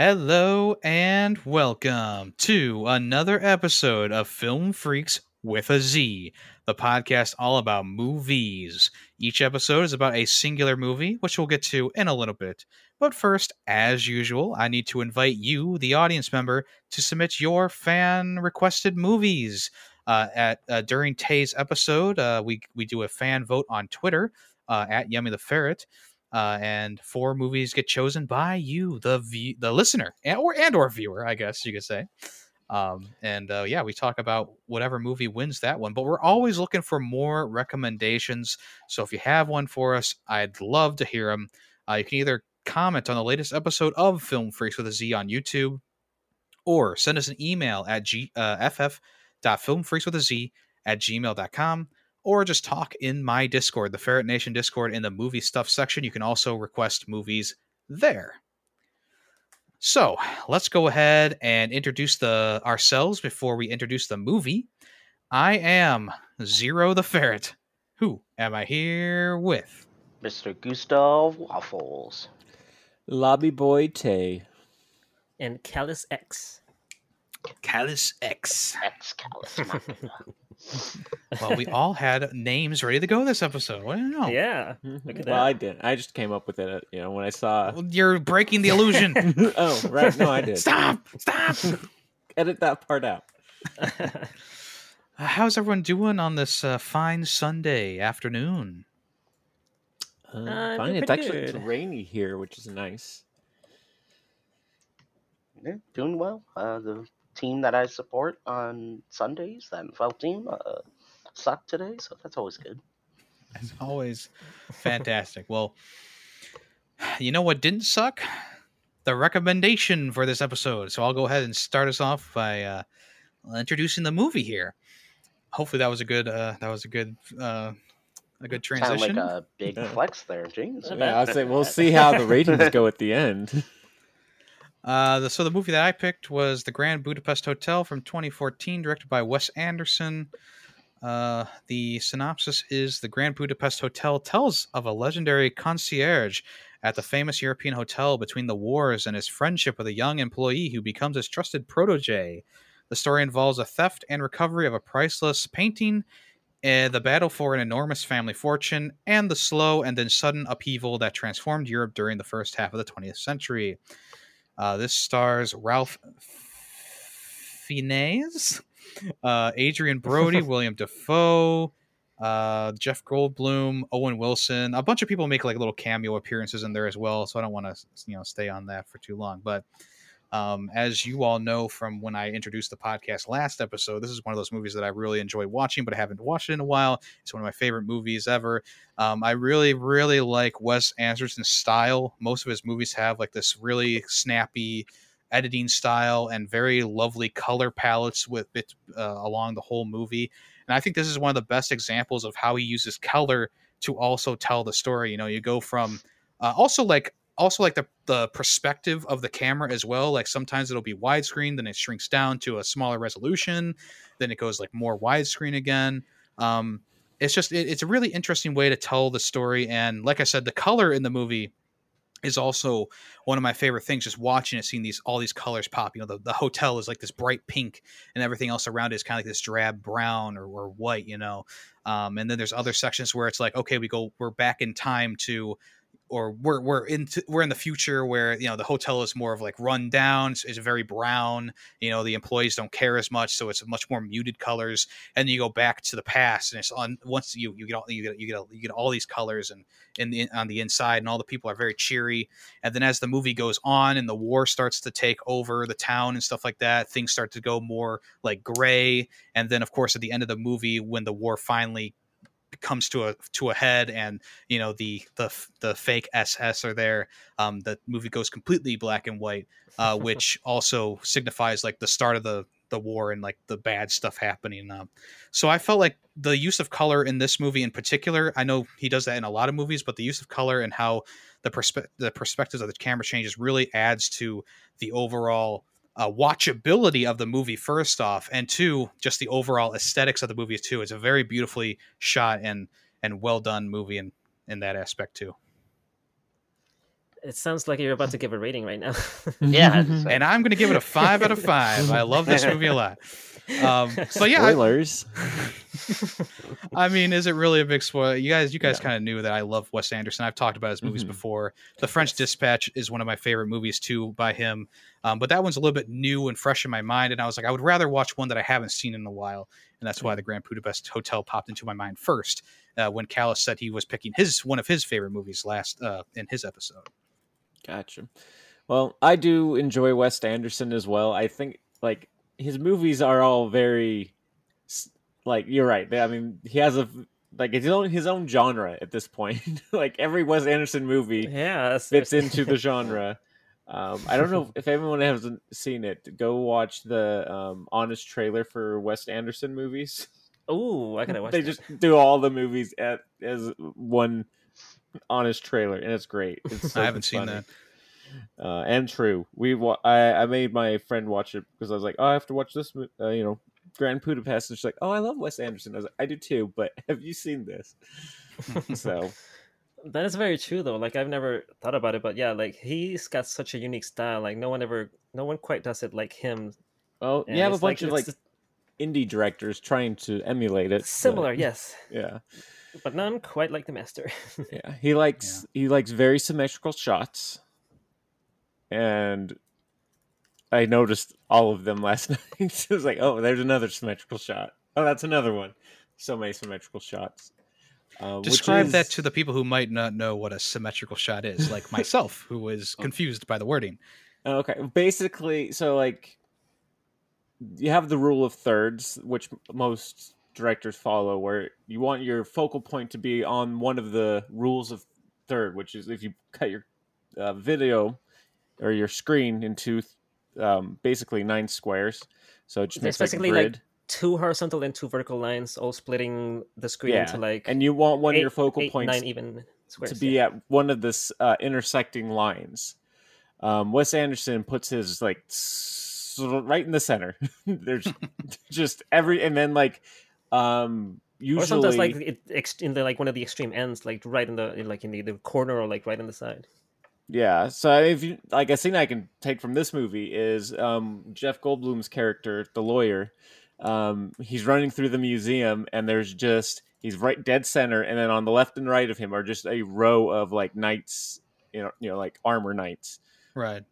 Hello and welcome to another episode of Film Freaks with a Z, the podcast all about movies. Each episode is about a singular movie, which we'll get to in a little bit. But first, as usual, I need to invite you, the audience member, to submit your fan requested movies. Uh, at uh, during Tay's episode, uh, we we do a fan vote on Twitter uh, at Yummy the Ferret uh, and four movies get chosen by you, the view, the listener, and or and or viewer, I guess you could say. Um, and uh, yeah, we talk about whatever movie wins that one, but we're always looking for more recommendations. So if you have one for us, I'd love to hear them. Uh, you can either comment on the latest episode of Film Freaks with a Z on YouTube, or send us an email at g, uh, ff.filmfreaks with a Z at gmail.com or just talk in my Discord, the Ferret Nation Discord, in the movie stuff section. You can also request movies there. So let's go ahead and introduce the ourselves before we introduce the movie. I am Zero the Ferret. Who am I here with? Mr. Gustav Waffles. Lobby Boy Tay. And Callus X. Callus X. X Callus. well, we all had names ready to go this episode. I don't know. Yeah. Look at Well, I that. did. I just came up with it. uh, You know, when I saw. Well, You're breaking the illusion. oh, right. No, I did. stop! Stop! Edit that part out. Uh, How's everyone doing on this uh, fine Sunday afternoon? Uh, Uh, fine. It's pretty actually it's good. rainy here, which is nice. yeah, doing well. Uh, the team that I support on Sundays, the NFL team, uh, sucked today, so that's always good. As always, fantastic. well, you know what didn't suck? The recommendation for this episode. So I'll go ahead and start us off by uh, introducing the movie here. Hopefully that was a good uh, that was a good uh, a good Sound transition. like a big Yeah. flex there, James. Yeah, I'll say we'll see how the ratings go at the end. Uh, the, so the movie that I picked was The Grand Budapest Hotel from 2014, directed by Wes Anderson. Uh, the synopsis is The Grand Budapest Hotel tells of a legendary concierge at the famous European hotel between the wars and his friendship with a young employee who becomes his trusted protege. The story involves a theft and recovery of a priceless painting, uh, the battle for an enormous family fortune, and the slow and then sudden upheaval that transformed Europe during the first half of the 20th century. Uh, this stars Ralph Fiennes, uh, Adrien Brody, William Dafoe, uh, Jeff Goldblum, Owen Wilson. A bunch of people make like little cameo appearances in there as well. So I don't want to you know stay on that for too long. But um, as you all know from when I introduced the podcast last episode, this is one of those movies that I really enjoy watching, but I haven't watched it in a while. It's one of my favorite movies ever. Um, I really, really like Wes Anderson's style. Most of his movies have like this really snappy editing style and very lovely color palettes with it uh, along the whole movie. And I think this is one of the best examples of how he uses color to also tell the story. You know, you go from uh, also like also like the the perspective of the camera as well. Like sometimes it'll be widescreen, then it shrinks down to a smaller resolution, then it goes like more widescreen again. Um, it's just it, it's a really interesting way to tell the story, and like I said, the color in the movie is also one of my favorite things just watching it seeing these all these colors pop you know the, the hotel is like this bright pink and everything else around it is kind of like this drab brown or, or white you know um, and then there's other sections where it's like okay we go we're back in time to or we're we're into we're in the future where you know the hotel is more of like run down it's, it's very brown you know the employees don't care as much so it's much more muted colors and you go back to the past and it's on once you you get all you get you get, you get all these colors and in the on the inside and all the people are very cheery and then as the movie goes on and the war starts to take over the town and stuff like that things start to go more like gray and then of course at the end of the movie when the war finally comes to a to a head and you know the the the fake ss are there um the movie goes completely black and white uh which also signifies like the start of the the war and like the bad stuff happening um so i felt like the use of color in this movie in particular i know he does that in a lot of movies but the use of color and how the perspe- the perspectives of the camera changes really adds to the overall uh, watchability of the movie first off and two just the overall aesthetics of the movie too it's a very beautifully shot and and well done movie in in that aspect too It sounds like you're about to give a rating right now. Yeah, and I'm going to give it a five out of five. I love this movie a lot. Um, but yeah, I- Spoilers. I mean, is it really a big spoiler? You guys, you guys Yeah. kind of knew that I love Wes Anderson. I've talked about his movies Mhm. before. The French Dispatch is one of my favorite movies too by him. Um, but that one's a little bit new and fresh in my mind, and I was like, I would rather watch one that I haven't seen in a while, and that's why the Grand Budapest Hotel popped into my mind first uh, when Callis said he was picking his one of his favorite movies last uh, in his episode. Gotcha. Well, I do enjoy Wes Anderson as well. I think like his movies are all very like you're right. I mean, he has a like his own his own genre at this point. like every Wes Anderson movie yeah, fits into the genre. Um, I don't know if anyone hasn't seen it. Go watch the um, honest trailer for Wes Anderson movies. Oh, I gotta watch. they that. just do all the movies at, as one honest trailer, and it's great. It's so I haven't seen that. Uh, and true, we wa- I, I made my friend watch it because I was like, oh, I have to watch this. Uh, you know, Grand Budapest. And she's like, oh, I love Wes Anderson. I was like, I do too, but have you seen this? so That is very true though. Like I've never thought about it, but yeah, like he's got such a unique style. Like no one ever, no one quite does it like him. Oh, And you have a it's bunch of it's like indie directors trying to emulate it. but- similar, yes, yeah, but none quite like the master. yeah. He likes he likes very symmetrical shots, and I noticed all of them last night. it was like, oh, there's another symmetrical shot. Oh, that's another one. So many symmetrical shots. Uh, Describe that to the people who might not know what a symmetrical shot is, like myself, who was confused by the wording. Okay, basically, so like you have the rule of thirds, which most directors follow, where you want your focal point to be on one of the rules of third, which is if you cut your uh, video or your screen into um, basically nine squares, so it just It's makes like basically like two horizontal and two vertical lines, all splitting the screen Yeah, into like and you want one of your focal eight, points nine even squares. to be yeah. at one of the s- uh, intersecting lines. Um, Wes Anderson puts his like right in the center. There's just every and then like um or sometimes usually like it ex- in the like one of the extreme ends, like right in the like in the, the corner or like right on the side. Yeah. So if you like a scene I can take from this movie is um Jeff Goldblum's character, the lawyer. Um, he's running through the museum and there's just he's right dead center, and then on the left and right of him are just a row of like knights, you know, you know, like armor knights. Right.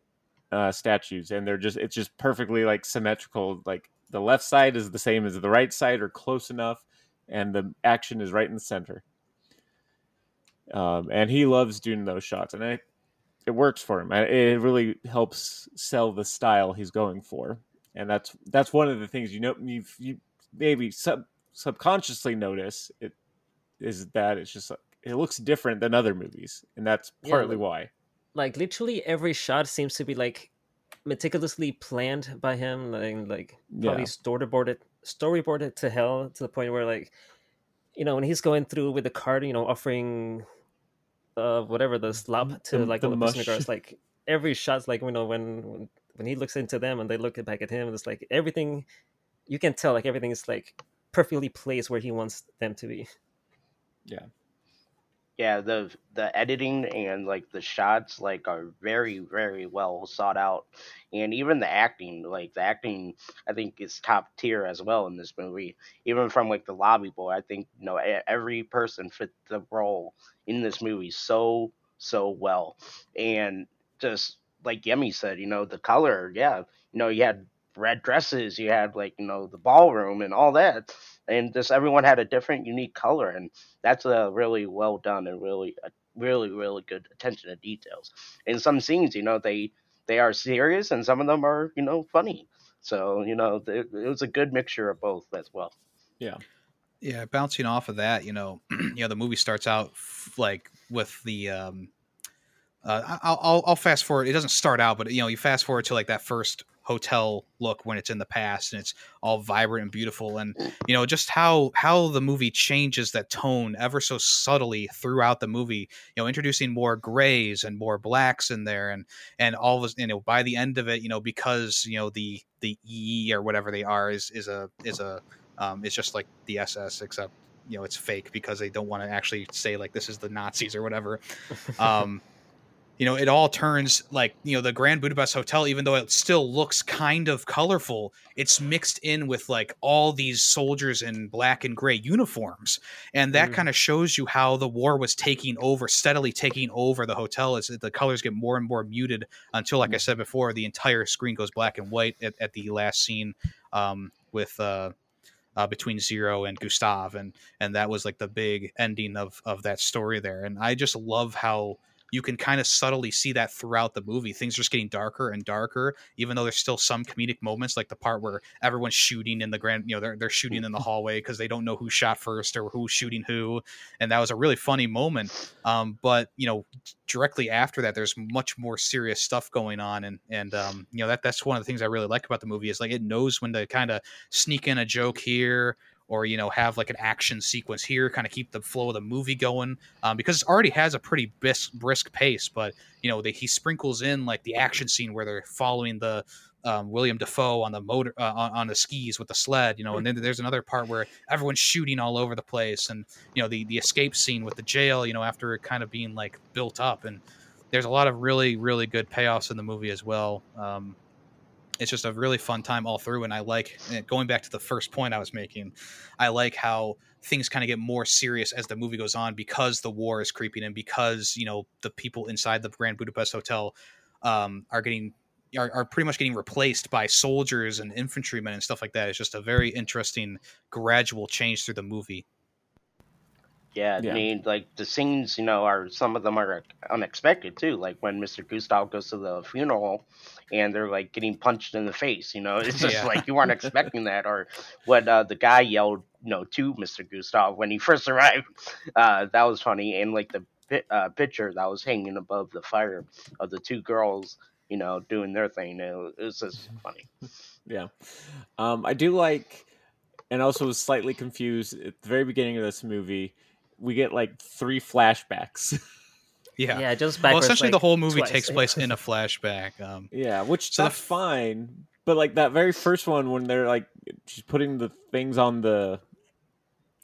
uh, statues, and they're just it's just perfectly like symmetrical. Like the left side is the same as the right side, or close enough, and the action is right in the center. Um, and he loves doing those shots, and it it works for him. It it really helps sell the style he's going for, and that's that's one of the things you know you you maybe sub subconsciously notice it is that it's just it looks different than other movies, and that's partly like- why. Like literally every shot seems to be like meticulously planned by him, like like probably Yeah. storyboarded storyboarded to hell to the point where like you know when he's going through with the card, you know, offering uh whatever the slop to The- like the all the like every shot's like you know when when when he looks into them and they look back at him, it's like everything you can tell like everything is like perfectly placed where he wants them to be. yeah the the editing and like the shots like are very very well sought out. And even the acting like the acting i think is top tier as well in this movie. Even from like the lobby boy i think you know every person fit the role in this movie so so well. And just like yemi said you know the color yeah you know you had red dresses you had like you know the ballroom and all that and just everyone had a different unique color and that's a really well done and really a really really good attention to details in some scenes you know they they are serious and some of them are you know funny so you know it, it was a good mixture of both as well Yeah, yeah bouncing off of that, you know, you know, the movie starts out f- like with the. Um, uh, I- I'll, I'll I'll fast forward. It doesn't start out, but you know, you fast forward to like that first hotel look when it's in the past and it's all vibrant and beautiful, and you know, just how how the movie changes that tone ever so subtly throughout the movie. You know, introducing more grays and more blacks in there, and and all of this, you know, by the end of it, you know, because you know the the E or whatever they are is is a is a um, it's just like the SS, except you know it's fake because they don't want to actually say like this is the Nazis or whatever. Um, you know, it all turns like, you know, the Grand Budapest Hotel, even though it still looks kind of colorful, it's mixed in with like all these soldiers in black and gray uniforms. And that Mm. kind of shows you how the war was taking over, steadily taking over the hotel as the colors get more and more muted until, like I said before, the entire screen goes black and white at, at the last scene um, with. Uh, uh, between Zero and Gustav, and and that was like the big ending of of that story there. And I just love how you can kind of subtly see that throughout the movie. Things are just getting darker and darker, even though there's still some comedic moments, like the part where everyone's shooting in the grand, you know, they're they're shooting in the hallway because they don't know who shot first or who's shooting who, and that was a really funny moment. Um, but you know, directly after that, there's much more serious stuff going on, and and um, you know that that's one of the things I really like about the movie is like it knows when to kind of sneak in a joke here or you know have like an action sequence here kind of keep the flow of the movie going um, because it already has a pretty brisk, brisk pace but you know they, he sprinkles in like the action scene where they're following the um, William Dafoe on the motor uh, on, on the skis with the sled, you know, and then there's another part where everyone's shooting all over the place, and you know the the escape scene with the jail, you know, after it kind of being like built up, and there's a lot of really really good payoffs in the movie as well. Um, it's just a really fun time all through and i like going back to the first point i was making i like how things kind of get more serious as the movie goes on because the war is creeping in because you know the people inside the grand budapest hotel um, are getting are, are pretty much getting replaced by soldiers and infantrymen and stuff like that. It's just a very interesting gradual change through the movie Yeah, Yeah. I mean, like the scenes, you know, are some of them are unexpected too. Like when Mr. Gustav goes to the funeral, and they're like getting punched in the face. You know, it's just Yeah. like you weren't expecting that. Or what uh, the guy yelled, you know, to Mr. Gustav when he first arrived. Uh, that was funny. And like the uh, picture that was hanging above the fire of the two girls, you know, doing their thing. It was, it was just funny. Yeah. Um, I do like, and also was slightly confused at the very beginning of this movie. We get like three flashbacks. yeah, Yeah, just well essentially like, the whole movie twice. takes place in a flashback um, yeah, which So that's f- fine. But like that very first one, when they're like she's putting the things on the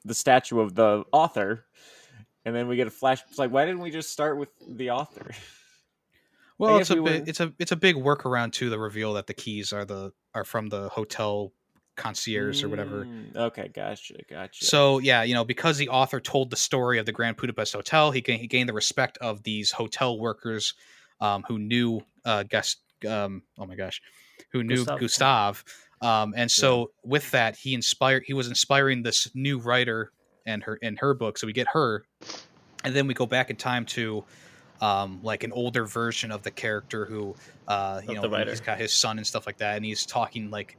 the statue of the author, and then we get a flash. It's like, why didn't we just start with the author? Well, it's a we big, were- it's a it's a big workaround to the reveal that the keys are the are from the hotel concierge or whatever. Mm, Okay, gotcha, gotcha. So yeah, you know, because the author told the story of the Grand Budapest Hotel, he gained, he gained the respect of these hotel workers um, who knew uh, guest. Um, oh my gosh, who knew Gustav. Gustav. Um, and so with that, he inspired. He was inspiring this new writer and her in her book. So we get her, and then we go back in time to. Um, like an older version of the character who, uh, you Of know, he's got his son and stuff like that, and he's talking like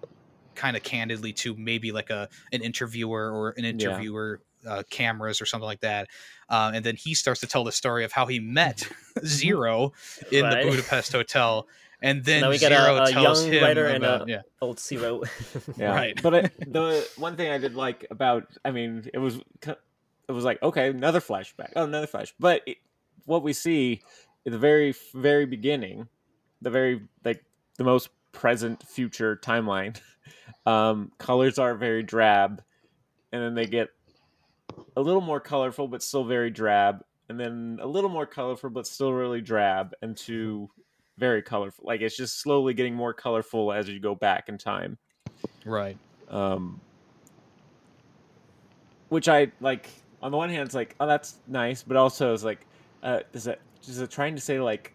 kind of candidly to maybe like a an interviewer or an interviewer uh, cameras or something like that uh, and then he starts to tell the story of how he met zero in Right. the budapest hotel and then now we get a- zero a tells young him writer and about a- yeah Old zero. Yeah, Right. But I, the one thing I did like about, I mean, it was it was like okay, another flashback, oh, another flash. But it, what we see at the very very beginning, the very like the most present future timeline, um, colors are very drab, and then they get a little more colorful, but still very drab, and then a little more colorful, but still really drab, and to very colorful. Like it's just slowly getting more colorful as you go back in time. Right. Um which i like on the one hand it's like oh that's nice but also it's like uh is it is it trying to say like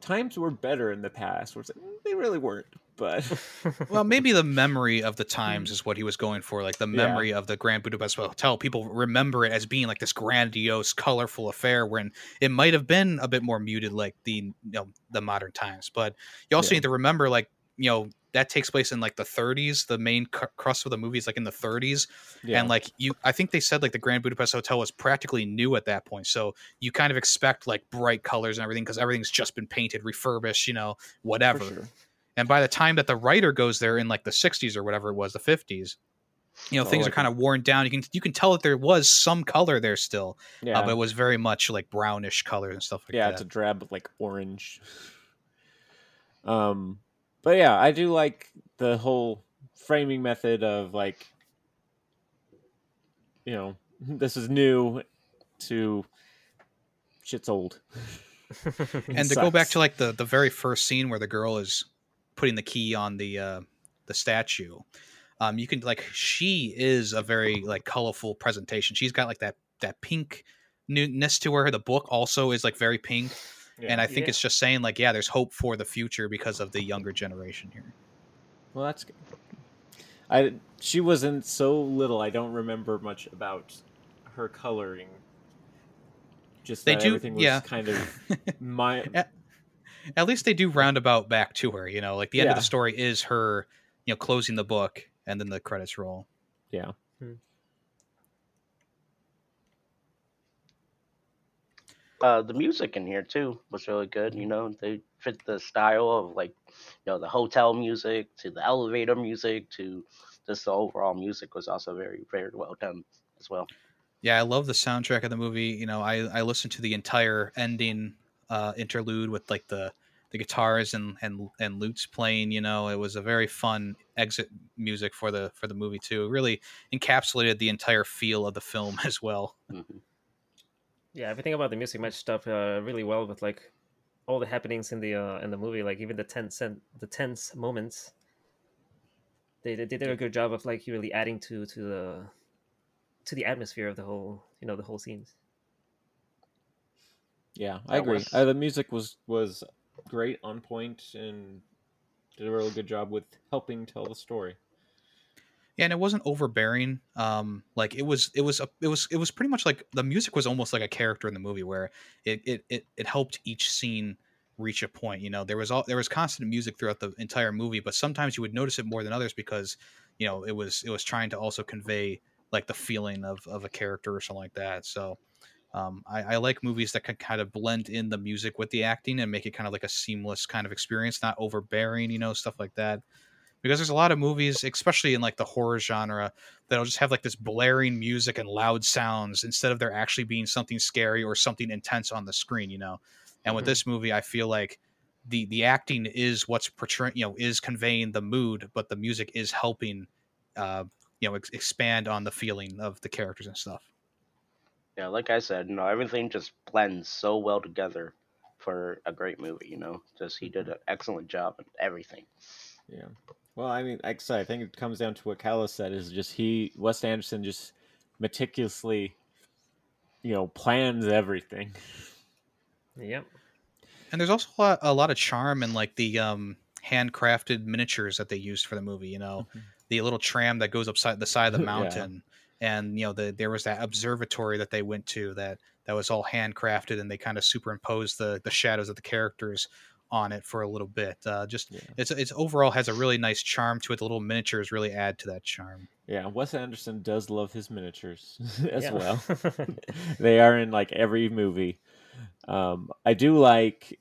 times were better in the past where it's like, "Mm, they really weren't but well maybe the memory of the times is what he was going for like the Yeah. memory of the grand budapest hotel. People remember it as being like this grandiose colorful affair when it might have been a bit more muted like the you know the modern times. But you also Yeah. need to remember like you know that takes place in like the 30s the main cu- crust of the movie is like in the 30s yeah. and like you i think they said like the grand budapest hotel was practically new at that point. So you kind of expect like bright colors and everything because everything's just been painted refurbished you know whatever. And by the time that the writer goes there in like the 60s or whatever it was the 50s you know Oh, things like are kind of worn down. You can you can tell that there was some color there still yeah. uh, but it was very much like brownish color and stuff like yeah that. Yeah, it's a drab like orange. Um but yeah i do like the whole framing method of like you know this is new to shit's old. And to go back to like the the very first scene where the girl is putting the key on the uh the statue um you can like she is a very like colorful presentation she's got like that that pink newness to her the book also is like very pink and i think Yeah. it's just saying like yeah there's hope for the future because of the younger generation here Well, that's good. I she wasn't so little. I don't remember much about her coloring. Just They that do- everything was yeah. kind of my Yeah. At least they do roundabout back to her you know like the end of the story is her you know closing the book and then the credits roll yeah. Uh, the music in here too was really good. You know, they fit the style of like, you know, the hotel music to the elevator music to just the overall music was also very, very well done as well. Yeah, I love the soundtrack of the movie. You know, I I listened to the entire ending uh, interlude with like the the guitars and and and lutes playing. You know, it was a very fun exit music for the for the movie too. It really encapsulated the entire feel of the film as well. Mhm. Yeah, everything about the music matched up uh, really well with like all the happenings in the uh, in the movie, like even the tense and the tense moments. They, they did a good job of like really adding to to the to the atmosphere of the whole you know the whole scenes. Yeah, I agree. was- Uh, the music was was great, on point, and did a really good job with helping tell the story. Yeah, and it wasn't overbearing. Um, like it was, it was, a, it was, it was pretty much like the music was almost like a character in the movie, where it it it, it helped each scene reach a point. You know, there was all there was constant music throughout the entire movie, but sometimes you would notice it more than others because you know it was it was trying to also convey like the feeling of of a character or something like that. So. Um, I, I like movies that can kind of blend in the music with the acting and make it kind of like a seamless kind of experience, not overbearing, you know, stuff like that because there's a lot of movies, especially in like the horror genre, that'll just have like this blaring music and loud sounds instead of there actually being something scary or something intense on the screen, you know. And with Mhm. this movie, I feel like the the acting is what's portraying, you know, is conveying the mood, but the music is helping, uh, you know, ex- expand on the feeling of the characters and stuff. Yeah, like I said, you know, everything just blends so well together for a great movie. You know, just he did an excellent job in everything. Yeah. Well, I mean, like I said, I think it comes down to what Callus said is just he, Wes Anderson, just meticulously, you know, plans everything. Yep. And there's also a lot, a lot of charm in like the um, handcrafted miniatures that they used for the movie. You know, the little tram that goes upside the side of the Yeah. mountain, and you know, the there was that observatory that they went to that that was all handcrafted, and they kind of superimposed the the shadows of the characters on it for a little bit. Uh, just Yeah. it's it's overall has a really nice charm to it. The little miniatures really add to that charm. Yeah, Wes Anderson does love his miniatures as well. they are in like every movie. Um, I do like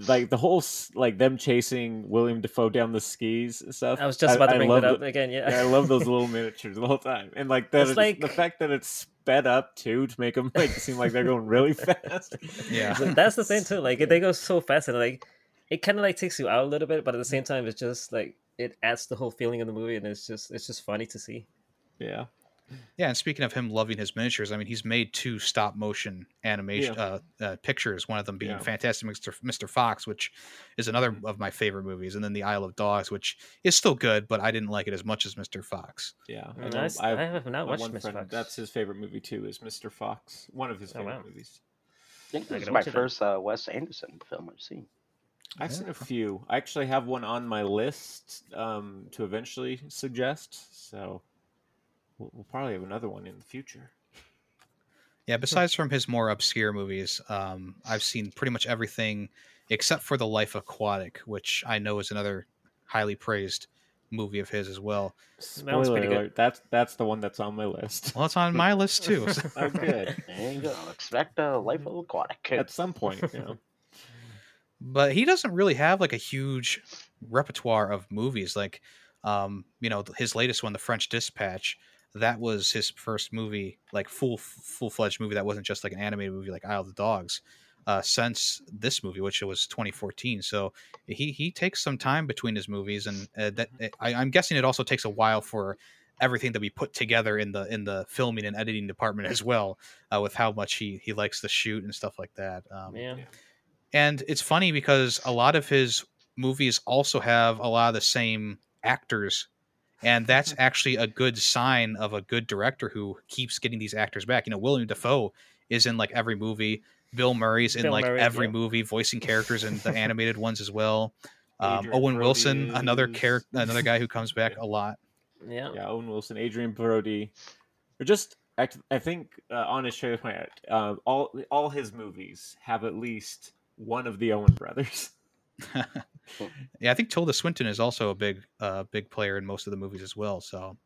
like the whole like them chasing William Dafoe down the skis and stuff. I was just about to bring love that up the- again. Yeah. yeah, I love those little miniatures the whole time, and like that It's like- the fact that it's sped up too to make them like seem like they're going really fast. Yeah. So that's the thing too. Like they go so fast and like it kind of like takes you out a little bit, but at the same time, it's just like it adds the whole feeling of the movie, and it's just it's just funny to see. yeah, Yeah, and speaking of him loving his miniatures, I mean, he's made two stop motion animation uh, uh, pictures. One of them being Yeah. Fantastic Mr. Mr. Fox, which is another of my favorite movies, and then The Isle of Dogs, which is still good, but I didn't like it as much as Mr. Fox. yeah. Mm, know- I, s- I've- I have not watched Mr. friend, Fox. That's his favorite movie too. Is Mr. Fox, one of his Oh, favorite wow. movies. I think I is my watch it then. first uh, Wes Anderson film I've seen. I've seen a few. I actually have one on my list um, to eventually suggest. So we'll, we'll probably have another one in the future. Yeah, besides from his more obscure movies, um, I've seen pretty much everything except for The Life Aquatic, which I know is another highly praised movie of his as well. That Spoiler pretty good. alert! That's that's the one that's on my list. Well, it's on my list too. so- oh, good. There you go. Expect a Life of Aquatic. At some point, you know. but he doesn't really have like a huge repertoire of movies like um you know his latest one the french dispatch that was his first movie like full full-fledged movie that wasn't just like an animated movie like isle of the dogs uh since this movie which was 2014 so he he takes some time between his movies and uh, that I, i'm guessing it also takes a while for everything to be put together in the in the filming and editing department as well uh, with how much he he likes to shoot and stuff like that um yeah. and it's funny because a lot of his movies also have a lot of the same actors and that's actually a good sign of a good director who keeps getting these actors back. You know william dafoe is in like every movie. Bill murray's in Bill like Murray, every yeah. movie voicing characters in the animated ones as well. Um, owen Brody wilson another character another guy who comes back a lot. Yeah. Yeah, Owen Wilson, Adrien Brody, or just act- I think uh, on his show, uh, all all his movies have at least one of the Owen brothers. Yeah, I think Tilda Swinton is also a big, uh, big player in most of the movies as well. So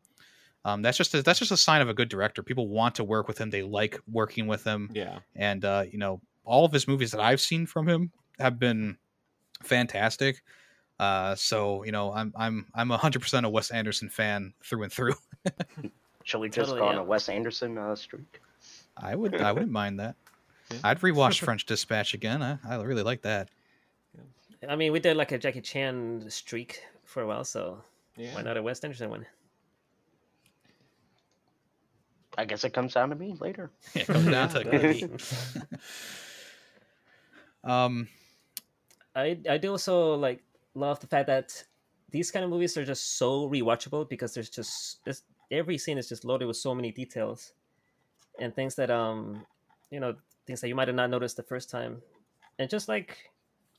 um, that's just a, that's just a sign of a good director. People want to work with him. They like working with him, Yeah, and uh, you know, all of his movies that I've seen from him have been fantastic. Uh, so you know, I'm I'm I'm hundred percent a Wes Anderson fan through and through. Shall we just Totally, go on yeah. a Wes Anderson uh, streak? I would I wouldn't mind that. Yeah. I'd rewatch French Dispatch again. I, I really like that. I mean, we did like a Jackie Chan streak for a while, so yeah. why not a Wes Anderson one? I guess it comes down to me later. It comes down to Yeah, cookie. um, I I do also like love the fact that these kind of movies are just so rewatchable because there's just this every scene is just loaded with so many details and things that um you know things that you might have not noticed the first time and just like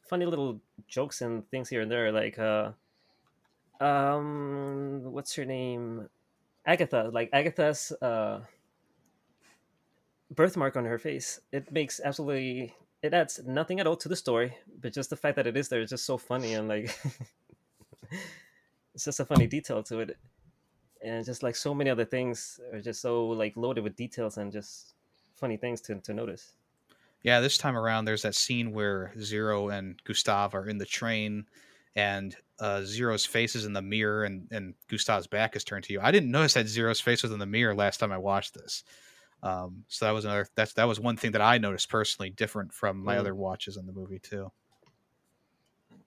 funny little jokes and things here and there like uh um what's her name? Agatha like agatha's uh birthmark on her face. It makes absolutely it adds nothing at all to the story but just the fact that it is there is just so funny and like it's just a funny detail to it. And just like so many other things are just so like loaded with details and just funny things to, to notice Yeah, this time around, there's that scene where Zero and Gustav are in the train, and uh, Zero's face is in the mirror, and, and Gustav's back is turned to you. I didn't notice that Zero's face was in the mirror last time I watched this. Um, so that was another. That's that was one thing that I noticed personally, different from my Mm. other watches in the movie too.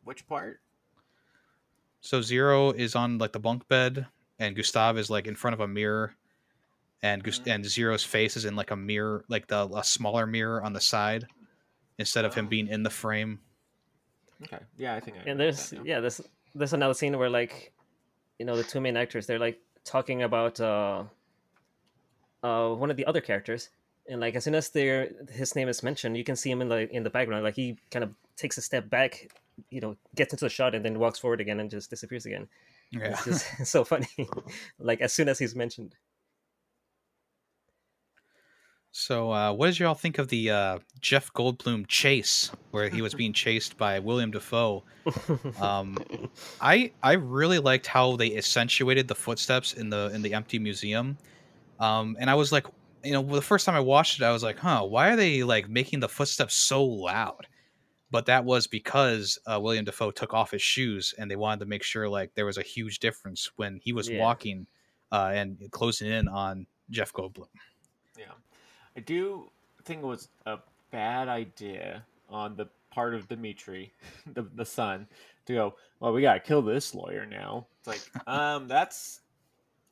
Which part? So Zero is on like the bunk bed, and Gustav is like in front of a mirror, and Gus- and Zero's face is in like a mirror, like the a smaller mirror on the side, instead of him being in the frame. Okay, yeah, I think. I and there's that now. yeah there's there's another scene where like you know the two main actors they're like talking about uh uh one of the other characters and like as soon as their his name is mentioned you can see him in the in the background like he kind of takes a step back you know gets into the shot and then walks forward again and just disappears again Yeah. it's just so funny like as soon as he's mentioned So, uh, what did y'all think of the uh, Jeff Goldblum chase, where he was being chased by William Dafoe? Um, I I really liked how they accentuated the footsteps in the in the empty museum, um, and I was like, you know, the first time I watched it, I was like, huh, why are they like making the footsteps so loud? But that was because uh, William Dafoe took off his shoes, and they wanted to make sure like there was a huge difference when he was Yeah. walking uh, and closing in on Jeff Goldblum. Yeah, I do think it was a bad idea on the part of Dimitri, the the son, to go. Well, we gotta kill this lawyer now. It's like, um, that's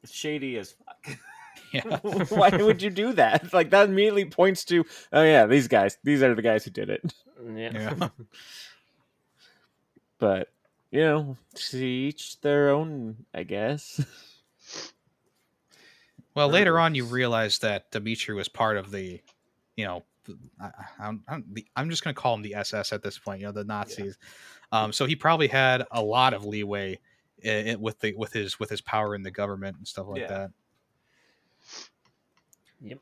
shady as fuck. Yeah. Why would you do that? Like that immediately points to, oh yeah, these guys, these are the guys who did it. yeah, Yeah. But you know, to each their own, I guess. Well, later on, you realize that Dimitri was part of the, you know, I, I'm, I'm, the, I'm just going to call him the SS at this point. You know, the Nazis. Um, so he probably had a lot of leeway i i with the with his with his power in the government and stuff like Yeah. that. Yep.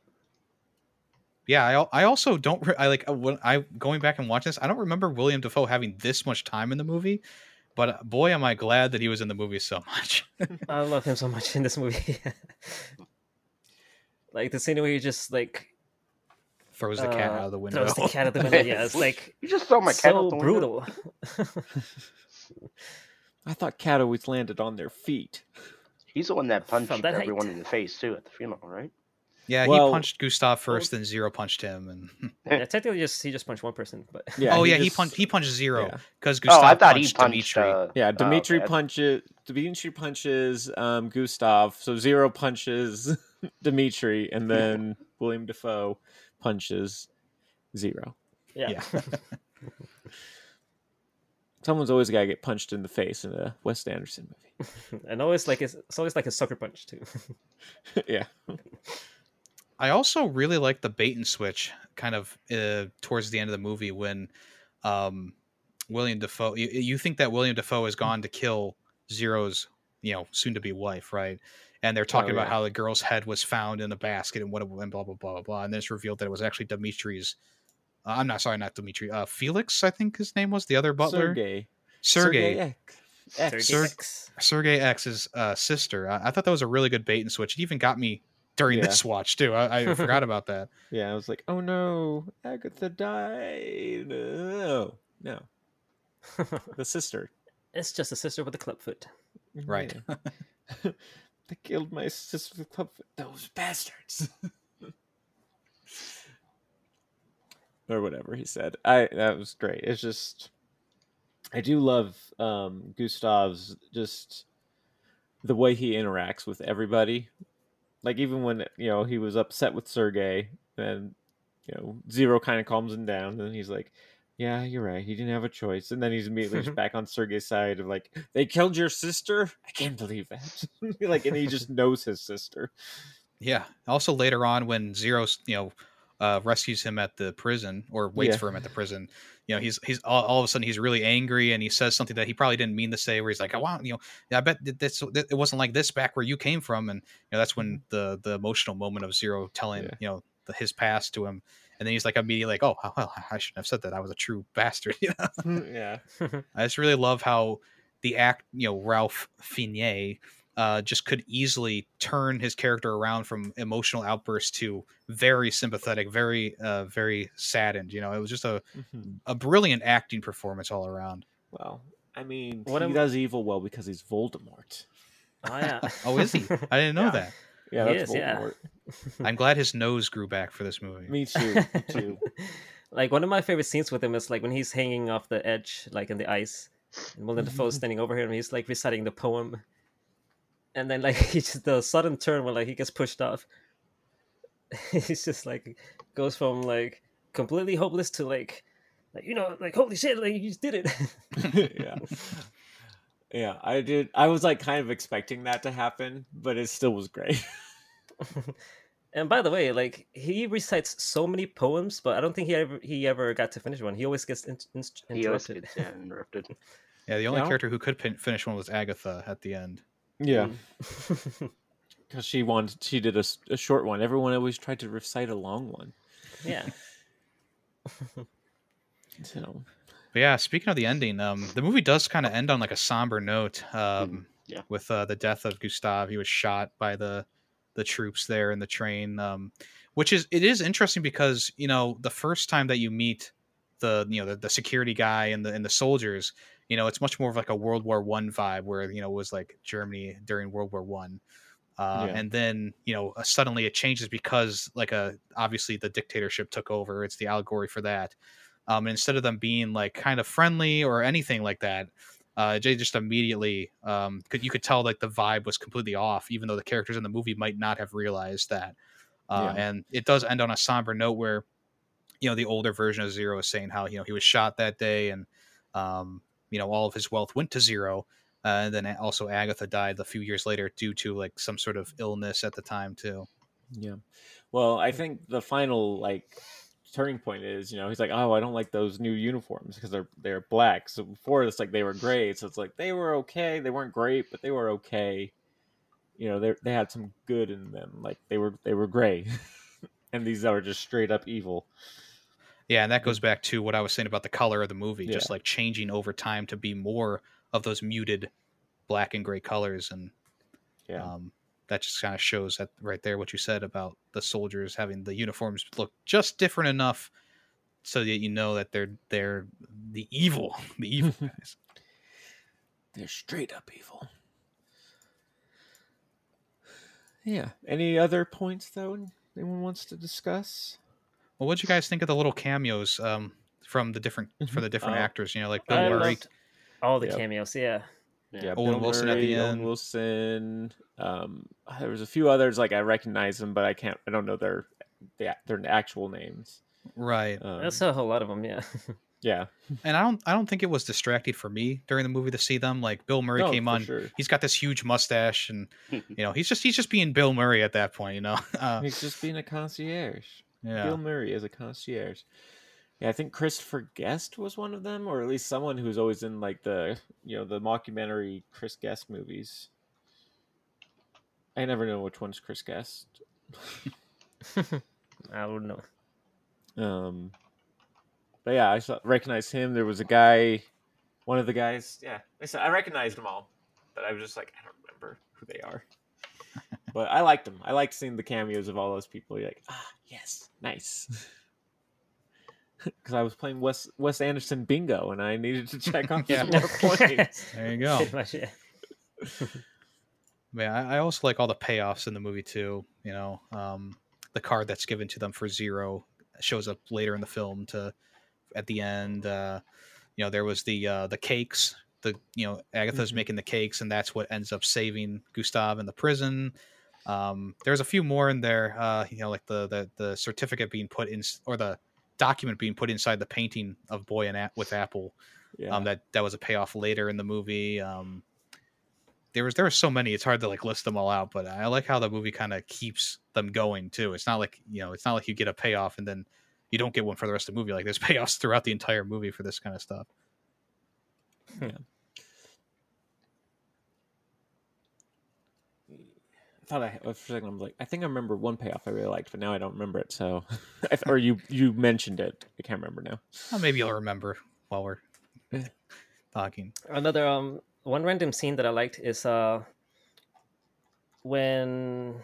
Yeah, I, I also don't re- I like uh, when I going back and watching this. I don't remember William Dafoe having this much time in the movie, but uh, boy, am I glad that he was in the movie so much. I love him so much in this movie. like the scene where he just like Throws the cat uh, out of the window. Throws the cat out of the window. Yeah, it's like You just throw my cat so out the window. brutal. I thought cat always landed on their feet. He's the one that punched From that height. everyone in the face too at the funeral, right? Yeah, Well- he punched Gustav first, then Zero punched him, and yeah, technically, just he just punched one person, but Yeah. oh yeah, he punched he punched Zero yeah. because Oh, Gustav I thought he punched punched. Dimitri. Uh, Yeah, oh, Dimitri okay. punches Dimitri punches um, Gustav, so Zero punches Dimitri, and then William Dafoe punches Zero. yeah. Yeah. someone's always got to get punched in the face in a Wes Anderson movie. and always like it's, it's always like a sucker punch too. yeah. I also really like the bait and switch kind of uh, towards the end of the movie when um, William Dafoe. You, you think that William Dafoe has gone to kill Zero's, you know, soon to be wife, right? And they're talking Oh, about yeah. how the girl's head was found in a basket and what it and blah blah blah blah blah. And then it's revealed that it was actually Dimitri's. Uh, I'm not sorry, not Dimitri. Uh, Felix, I think his name was the other butler. Sergey. Sergey. X. X. Sergey X. Sergey X's uh, sister. I, I thought that was a really good bait and switch. It even got me during Yeah. this watch too. I, I forgot about that. Yeah, I was like, oh no, Agatha died. No, no, the sister. it's just a sister with a club foot. Right. Yeah. they killed my sister with club foot. Those bastards. or whatever he said. I that was great. It's just I do love um Gustav's just the way he interacts with everybody. Like even when you know he was upset with Sergey and you know Zero kind of calms him down and he's like yeah, you're right. He didn't have a choice. And then he's immediately just back on Sergey's side of like, they killed your sister? I can't believe that. like, and he just knows his sister. Yeah. Also later on when Zero's, you know, uh, rescues him at the prison or waits Yeah. for him at the prison, you know, he's he's all, all of a sudden he's really angry and he says something that he probably didn't mean to say. Where he's like, "I want, you know, I bet this that it wasn't like this back where you came from." And you know, that's when the the emotional moment of Zero telling Mm-hmm. Yeah. you know the, his past to him, and then he's like immediately like, "Oh, well, I shouldn't have said that. I was a true bastard." You know? yeah. I just really love how the act, you know, Ralph Fiennes uh, just could easily turn his character around from emotional outbursts to very sympathetic, very, uh, very saddened. You know, it was just a, Mhm. a brilliant acting performance all around. Well, I mean, What he am- does evil well because he's Voldemort. Oh yeah. Oh, is he? I didn't know Yeah. that. Yeah, He that's is, yeah. Voldemort. I'm glad his nose grew back for this movie. Me too. Me too. like one of my favorite scenes with him is like when he's hanging off the edge, like in the ice, and Willem Dafoe's standing over him. and He's like reciting the poem, and then like he just the sudden turn when like he gets pushed off. He's just like goes from like completely hopeless to like, like you know, like holy shit, like you just did it. yeah. Yeah, I did. I was like kind of expecting that to happen, but it still was great. and by the way, like he recites so many poems, but I don't think he ever he ever got to finish one. He always gets in, in, He always interrupted. gets yeah, interrupted. Yeah, the only Yeah. character who could pin- finish one was Agatha at the end. Yeah, because she wanted, she did a, a short one. Everyone always tried to recite a long one. yeah. So But yeah, speaking of the ending, um, the movie does kind of end on like a somber note. Um, yeah. With uh, the death of Gustav, he was shot by the the troops there in the train. Um, which is it is interesting because you know the first time that you meet the you know the, the security guy and the and the soldiers, you know it's much more of like a World War One vibe where you know it was like Germany during World War One. Uh, Yeah. And then you know uh, suddenly it changes because like a obviously the dictatorship took over. It's the allegory for that um, and instead of them being like kind of friendly or anything like that uh, they just immediately um, could you could tell like the vibe was completely off even though the characters in the movie might not have realized that uh, Yeah. and it does end on a somber note where you know the older version of zero is saying how you know he was shot that day and um, you know all of his wealth went to zero uh, and then also agatha died a few years later due to like some sort of illness at the time too yeah, well, I think the final like turning point is, you know, he's like, oh, I don't like those new uniforms because they're they're black. So before it's like they were gray. So it's like they were okay. They weren't great, but they were okay. You know, they they had some good in them. Like they were they were gray, and these are just straight up evil. Yeah, and that goes back to what I was saying about the color of the movie, just Mm. Like changing over time to be more of those muted black and gray colors, and Yeah, um, that just kind of shows that right there what you said about the soldiers having the uniforms look just different enough so that you know that they're they're the evil, the evil guys. they're straight up evil. Yeah. Any other points though? Anyone wants to discuss? Well, what'd you guys think of the little cameos um, from the different for the different Oh. actors? You know, like Bill Murray. all the Yep. cameos. Yeah. Yeah. Owen Bill Wilson at the Murray, Owen end. Wilson. Um, there was a few others like I recognize them, but I can't. I don't know their their, their actual names. Right. Um, That's a whole lot of them. Yeah. Yeah. and I don't I don't think it was distracting for me during the movie to see them. Like Bill Murray No, came on, sure. he's got this huge mustache, and you know he's just he's just being Bill Murray at that point. You know, uh, He's just being a concierge. Yeah. Bill Murray is a concierge. Yeah, I think Christopher Guest was one of them, or at least someone who's always in like the you know the mockumentary Chris Guest movies. I never know which one's Chris Guest. I don't know. Um, but yeah, I saw, recognized him. There was a guy, one of the guys. Yeah, I said I recognized them all, but I was just like I don't remember who they are. but I liked them. I liked seeing the cameos of all those people. You're like, ah, yes, nice. Because I was playing Wes Wes Anderson Bingo, and I needed to check off Yeah. some more points. There you go. Much, yeah. Yeah, I I also like all the payoffs in the movie too. You know, um, the card that's given to them for zero shows up later in the film to at the end. Uh, you know, there was the uh, the cakes. The you know Agatha's Mhm. making the cakes, and that's what ends up saving Gustav in the prison. Um, there's a few more in there. Uh, you know, like the the the certificate being put in, or the document being put inside the painting of Boy and A- with Apple Yeah, um, that that was a payoff later in the movie. Um, there was there were so many; it's hard to like list them all out. But I like how the movie kind of keeps them going too. It's not like you know, it's not like you get a payoff and then you don't get one for the rest of the movie. Like there's payoffs throughout the entire movie for this kind of stuff. I thought I for a second I'm like I think I remember one payoff I really liked, but now I don't remember it. So, or you you mentioned it, I can't remember now. Well, maybe you'll remember while we're talking. Another um one random scene that I liked is uh when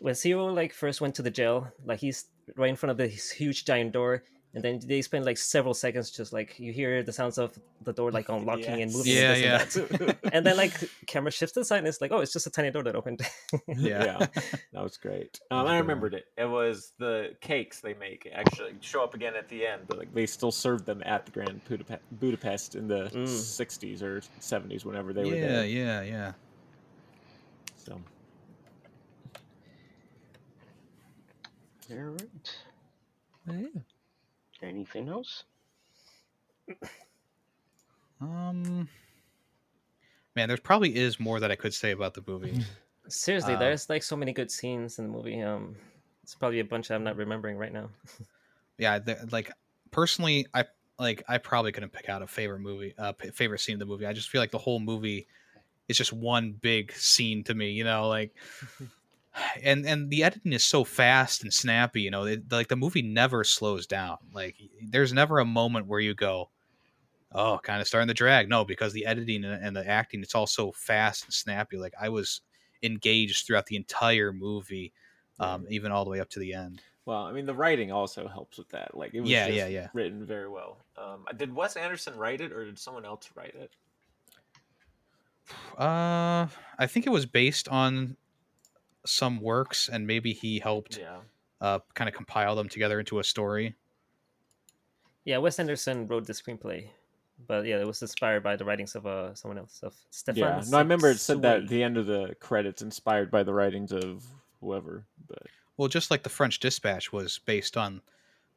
when Zero like first went to the jail, like he's right in front of this huge giant door, and then they spend like several seconds just like you hear the sounds of the door like unlocking and moving. Yeah, and yeah. and, that. and then like camera shifts to the side and it's like, oh, it's just a tiny door that opened. Yeah. yeah that was great. That Um, was a I good remembered it. It was the cakes they make actually show up again at the end, but like they still served them at the Grand Budapest, Budapest in the Mm. '60s or '70s, whenever they were there yeah, yeah, yeah. So All right. yeah. Anything else? Um, man, there probably is more that I could say about the movie. Seriously, Um, there's like so many good scenes in the movie. Um, it's probably a bunch I'm not remembering right now. yeah the, like personally i like i probably couldn't pick out a favorite movie uh favorite scene of the movie i just feel like the whole movie is just one big scene to me you know like and and the editing is so fast and snappy you know it, like the movie never slows down like there's never a moment where you go oh kind of starting to drag no because the editing and, and the acting it's all so fast and snappy like i was engaged throughout the entire movie um, even all the way up to the end Well, I mean, the writing also helps with that. Like, it was Yeah, just yeah, yeah. written very well. Um, did Wes Anderson write it, or did someone else write it? Uh, I think it was based on some works, and maybe he helped Yeah. uh, kind of compile them together into a story. Yeah, Wes Anderson wrote the screenplay, but yeah, it was inspired by the writings of uh someone else of Stefan. Yeah. No, I remember it said that at the end of the credits, inspired by the writings of whoever. But Well, just like the French Dispatch was based on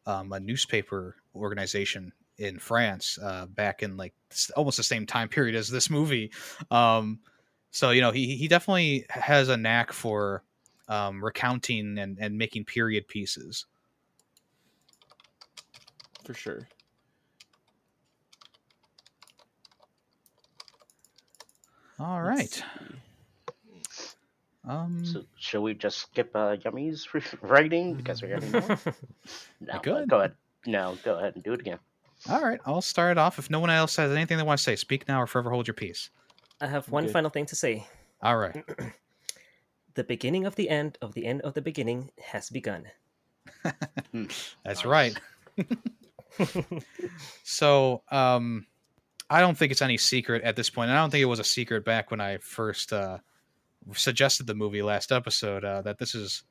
um, a newspaper organization in France uh, back in like almost the same time period as this movie. Um, so you know he he definitely has a knack for um, recounting and, and making period pieces. for sure. All Let's right. see. Um, So, shall we just skip uh, Yummy's writing because we're getting more? No, could. go ahead. No, go ahead and do it again. All right, I'll start it off. If no one else has anything they want to say, speak now or forever hold your peace. I have one Good. final thing to say. All right. The beginning of the end of the end of the beginning has begun. That's right. So, um, I don't think it's any secret at this point. and I don't think it was a secret back when I first uh, suggested the movie last episode uh, that this is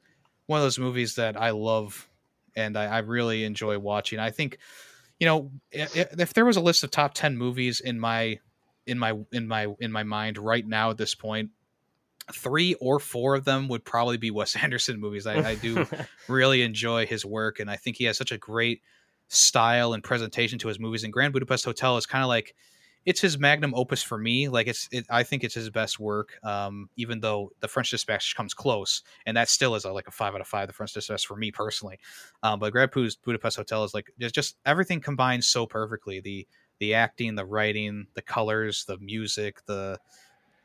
one of those movies that I love and I, I really enjoy watching. I think, you know, i- i- if there was a list of top ten movies in my in my in my in my mind right now at this point, three or four of them would probably be Wes Anderson movies. I, I do really enjoy his work, and I think he has such a great style and presentation to his movies. And Grand Budapest Hotel is kind of like it's his magnum opus for me. Like it's, it, I think it's his best work. Um, even though the French Dispatch comes close, and that still is a, like a five out of five. The French Dispatch for me personally, um, but Grand Budapest Hotel is like just, just everything combines so perfectly. The the acting, the writing, the colors, the music, the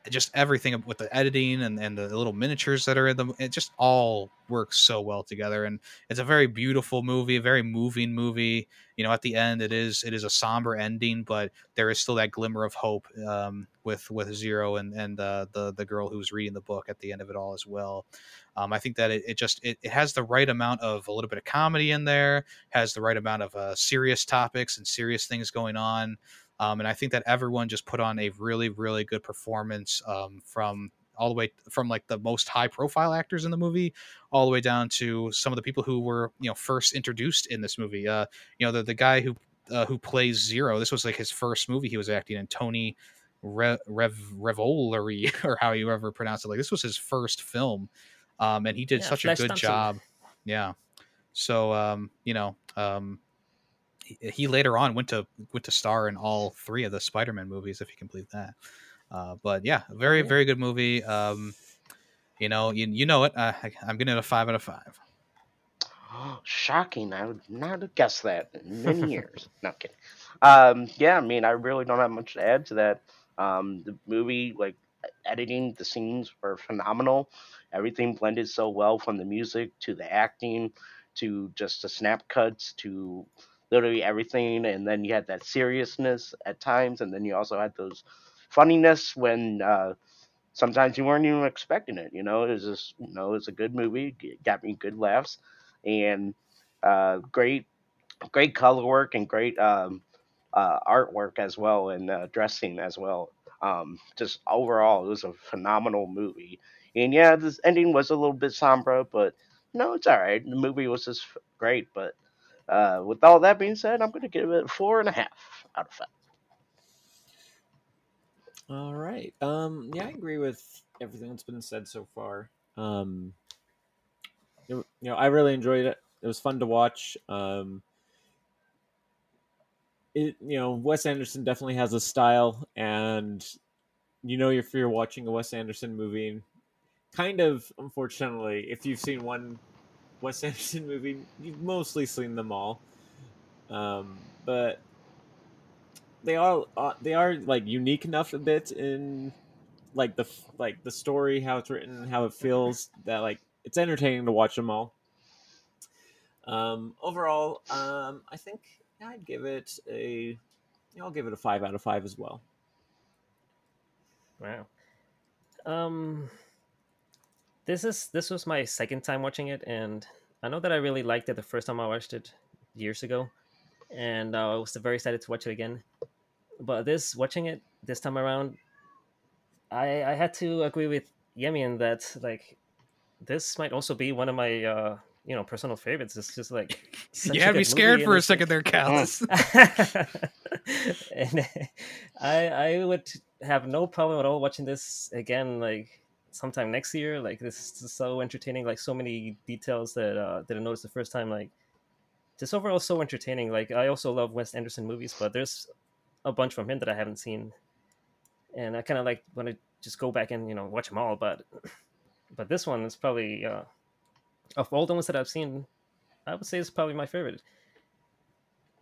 just everything with the editing and, and the little miniatures that are in them it just all works so well together and it's a very beautiful movie a very moving movie. You know at the end it is it is a somber ending but there is still that glimmer of hope um, with with zero and and uh, the the girl who's reading the book at the end of it all as well um, i think that it, it just it, it has the right amount of a little bit of comedy in there has the right amount of uh, serious topics and serious things going on um, and I think that everyone just put on a really, really good performance um, from all the way from like the most high profile actors in the movie all the way down to some of the people who were you know first introduced in this movie. Uh you know the, the guy who uh, who plays zero this was like his first movie he was acting in tony Re- Rev Revolori or how you ever pronounce it like this was his first film um and he did Yeah, such a good Thompson. job yeah so um you know um he, he later on went to went to star in all three of the Spider-Man movies, if you can believe that. Uh, but yeah, very Yeah. very good movie. Um, you know, you, you know it. Uh, I, I'm giving it a five out of five. Shocking! I would not have guessed that in many years. no I'm kidding. Um, yeah, I mean, I really don't have much to add to that. Um, the movie, like editing, the scenes were phenomenal. Everything blended so well, from the music to the acting to just the snap cuts to literally everything. And then you had that seriousness at times, and then you also had those funniness when uh, sometimes you weren't even expecting it. You know, it was just, you know, it was a good movie. It got me good laughs and uh, great, great color work and great um, uh, artwork as well, and uh, dressing as well. Um, just overall, it was a phenomenal movie. And yeah, this ending was a little bit somber, but no, it's all right. The movie was just great. But uh, with all that being said, I'm going to give it four and a half out of five. All right. Um. Yeah, I agree with everything that's been said so far. Um. you know, I really enjoyed it. It was fun to watch. Um. It you know Wes Anderson definitely has a style, and you know if you're watching a Wes Anderson movie, kind of unfortunately, if you've seen one Wes Anderson movie, you've mostly seen them all. Um, but they are uh, they are like unique enough a bit in like the like the story, how it's written, how it feels that like it's entertaining to watch them all. Um, overall, um, I think I'd give it a yeah, I'll give it a five out of five as well. Wow. Um, this is this was my second time watching it, and I know that I really liked it the first time I watched it years ago, and uh, I was very excited to watch it again. But this watching it this time around, I I had to agree with Yemi in that like this might also be one of my uh you know personal favorites. It's just like such you had me scared movie, for a it's, second there, Callus. and I I would have no problem at all watching this again, like sometime next year. Like this is so entertaining. Like so many details that uh, that I noticed the first time. Like just overall so entertaining. Like I also love Wes Anderson movies, but there's a bunch from him that I haven't seen, and I kind of like want to just go back and you know watch them all. But but this one is probably uh, of all the ones that I've seen, I would say it's probably my favorite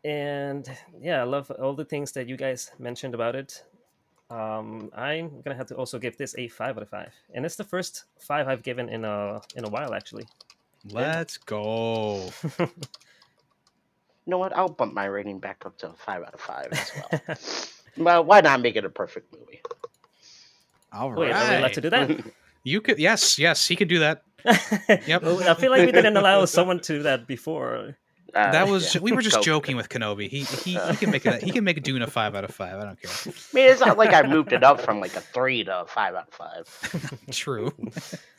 and yeah, I love all the things that you guys mentioned about it. Um, I'm gonna have to also give this a five out of five, and it's the first five I've given in a in a while actually. Let's go. You know what? I'll bump my rating back up to a five out of five as well. well, why not make it a perfect movie? All Wait, are we allowed to do that? You could yes, yes, he could do that. Yep. I feel like we didn't allow someone to do that before. Uh, That was yeah. we were just Go joking with Kenobi. He he, he can make it. He can make a Dune a five out of five. I don't care. I mean, it's not like I moved it up from like a three to a five out of five. True.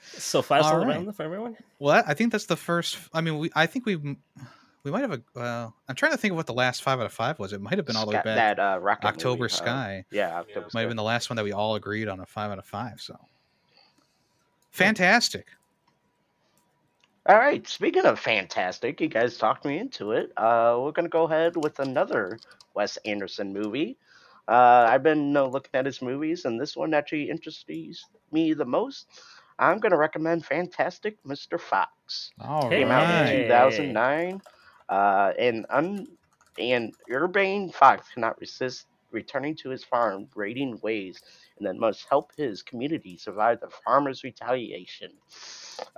So five All all right. around for everyone. Well, I think that's the first. I mean, we. I think we. We might have a. Uh, I'm trying to think of what the last five out of five was. It might have been all the way back. That uh, October movie, uh, Sky. yeah, October Might Sky. have been the last one that we all agreed on a five out of five. So fantastic. All right. Speaking of fantastic, you guys talked me into it. Uh, we're gonna go ahead with another Wes Anderson movie. Uh, I've been uh, looking at his movies, and this one actually interests me the most. I'm gonna recommend Fantastic Mr. Fox. All Came out in 2009, uh, and un- and Urbane Fox cannot resist returning to his farm, raiding ways, and then must help his community survive the farmers' retaliation.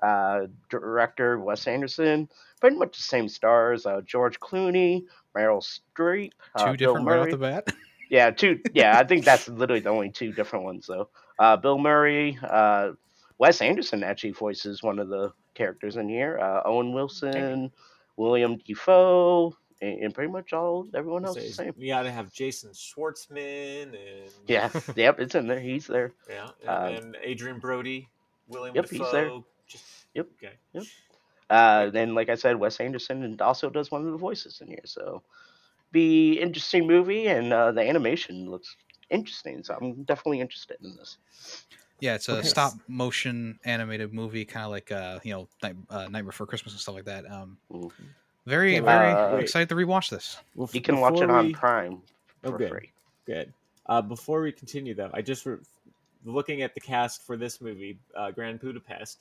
Uh, director Wes Anderson, pretty much the same stars: uh, George Clooney, Meryl Streep, uh, Two Bill different right off Murray. the bat. Yeah, two. Yeah, I think that's literally the only two different ones, though. Uh, Bill Murray, uh, Wes Anderson actually voices one of the characters in here. Uh, Owen Wilson, William Dafoe, and, and pretty much all everyone else is the same. We gotta have Jason Schwartzman and Yeah, yep, it's in there. He's there. yeah, and, Uh, and Adrien Brody, William Yep, he's there. Just, Yep. Okay. Uh, then, like I said, Wes Anderson also does one of the voices in here. So, be interesting movie, and uh, the animation looks interesting. So I'm definitely interested in this. Yeah, it's a Okay. stop motion animated movie, kind of like uh, you know, Night, uh, Night Before Christmas and stuff like that. Um, Mhm. Very, Okay, very uh, excited to rewatch this. Well, You can watch it on we- Prime Oh, for good. free. Good. Uh, before we continue, though, I just re- looking at the cast for this movie, uh, Grand Budapest.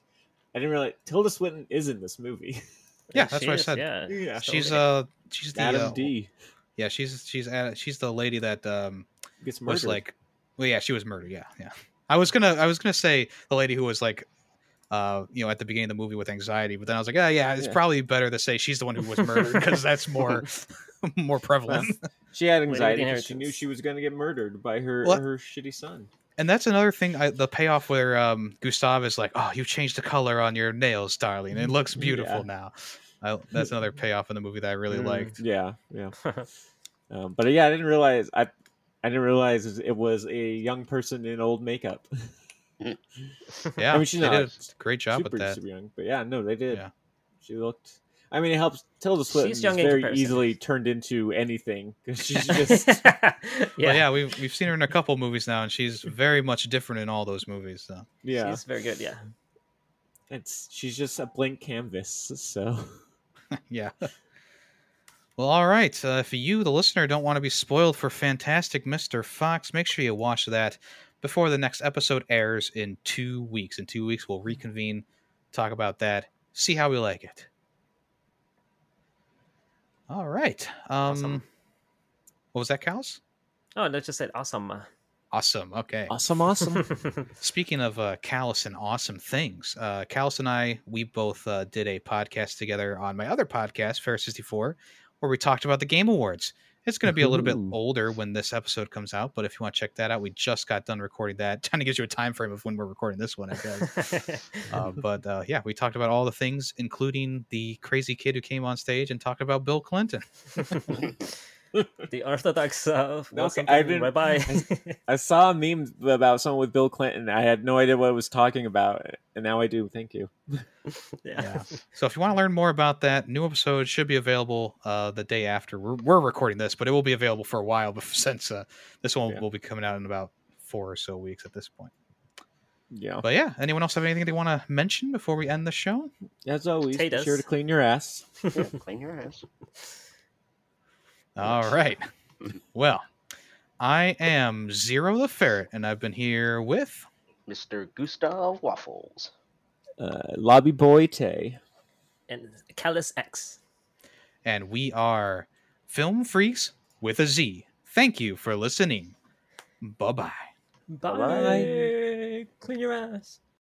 I didn't realize Tilda Swinton is in this movie. Yeah, that's She what I said. Yeah, Yeah. She's totally. uh, she's the Adam uh, D yeah, she's she's uh, she's the lady that um gets was like, well, yeah, she was murdered. Yeah, yeah. I was gonna I was gonna say the lady who was like. Uh, you know, at the beginning of the movie with anxiety, but then I was like, yeah, yeah, it's Yeah. probably better to say she's the one who was murdered because that's more, more prevalent. she had anxiety because she knew she was going to get murdered by her What? her shitty son. And that's another thing. I, the payoff where um, Gustav is like, "Oh, you changed the color on your nails, darling. It looks beautiful Yeah. now." I, that's another payoff in the movie that I really Mm. liked. Yeah, yeah. um, but yeah, I didn't realize I I didn't realize it was a young person in old makeup. Yeah, I mean, she's they did not a great job super, with that. super young, but yeah, no, they did. Yeah. She looked. I mean, it helps. Tilda Swinton is young in very comparison. easily turned into anything because she's just yeah. Yeah, yeah, we've we've seen her in a couple movies now, and she's very much different in all those movies. So yeah. She's very good. Yeah. It's she's just a blank canvas. So yeah. Well, all right. Uh, if you, the listener, don't want to be spoiled for Fantastic Mr. Fox, make sure you watch that before the next episode airs in two weeks. In two weeks, we'll reconvene, talk about that, see how we like it. All right. Um, Awesome. What was that, Cows? Oh, no, just said awesome. Awesome. Okay. awesome, awesome. Speaking of uh, Callus and awesome things, uh, Callus and I, we both uh, did a podcast together on my other podcast, Fair 64, where we talked about the Game Awards. It's going to be a little bit older when this episode comes out, but if you want to check that out, we just got done recording that. Kind of gives you a time frame of when we're recording this one, I guess. uh, but uh, yeah, we talked about all the things, including the crazy kid who came on stage and talked about Bill Clinton. the Orthodox uh, welcome I didn't- bye bye. I saw a meme about someone with Bill Clinton. I had no idea what it was talking about, and now I do. Thank you. Yeah. So if you want to learn more about that, new episode should be available uh, the day after. We're, we're recording this, but it will be available for a while bef- since uh, this one Yeah. will be coming out in about four or so weeks at this point. Yeah. But yeah, anyone else have anything they want to mention before we end the show? As always, be sure to clean your ass. Yeah, clean your ass. All right. Well, I am Zero the Ferret, and I've been here with. Mr. Gustav Waffles. Uh, Lobby Boy Tay. and Callus X. And we are Film Freaks with a Z. Thank you for listening. Bye bye. Bye. Bye-bye. Clean your ass.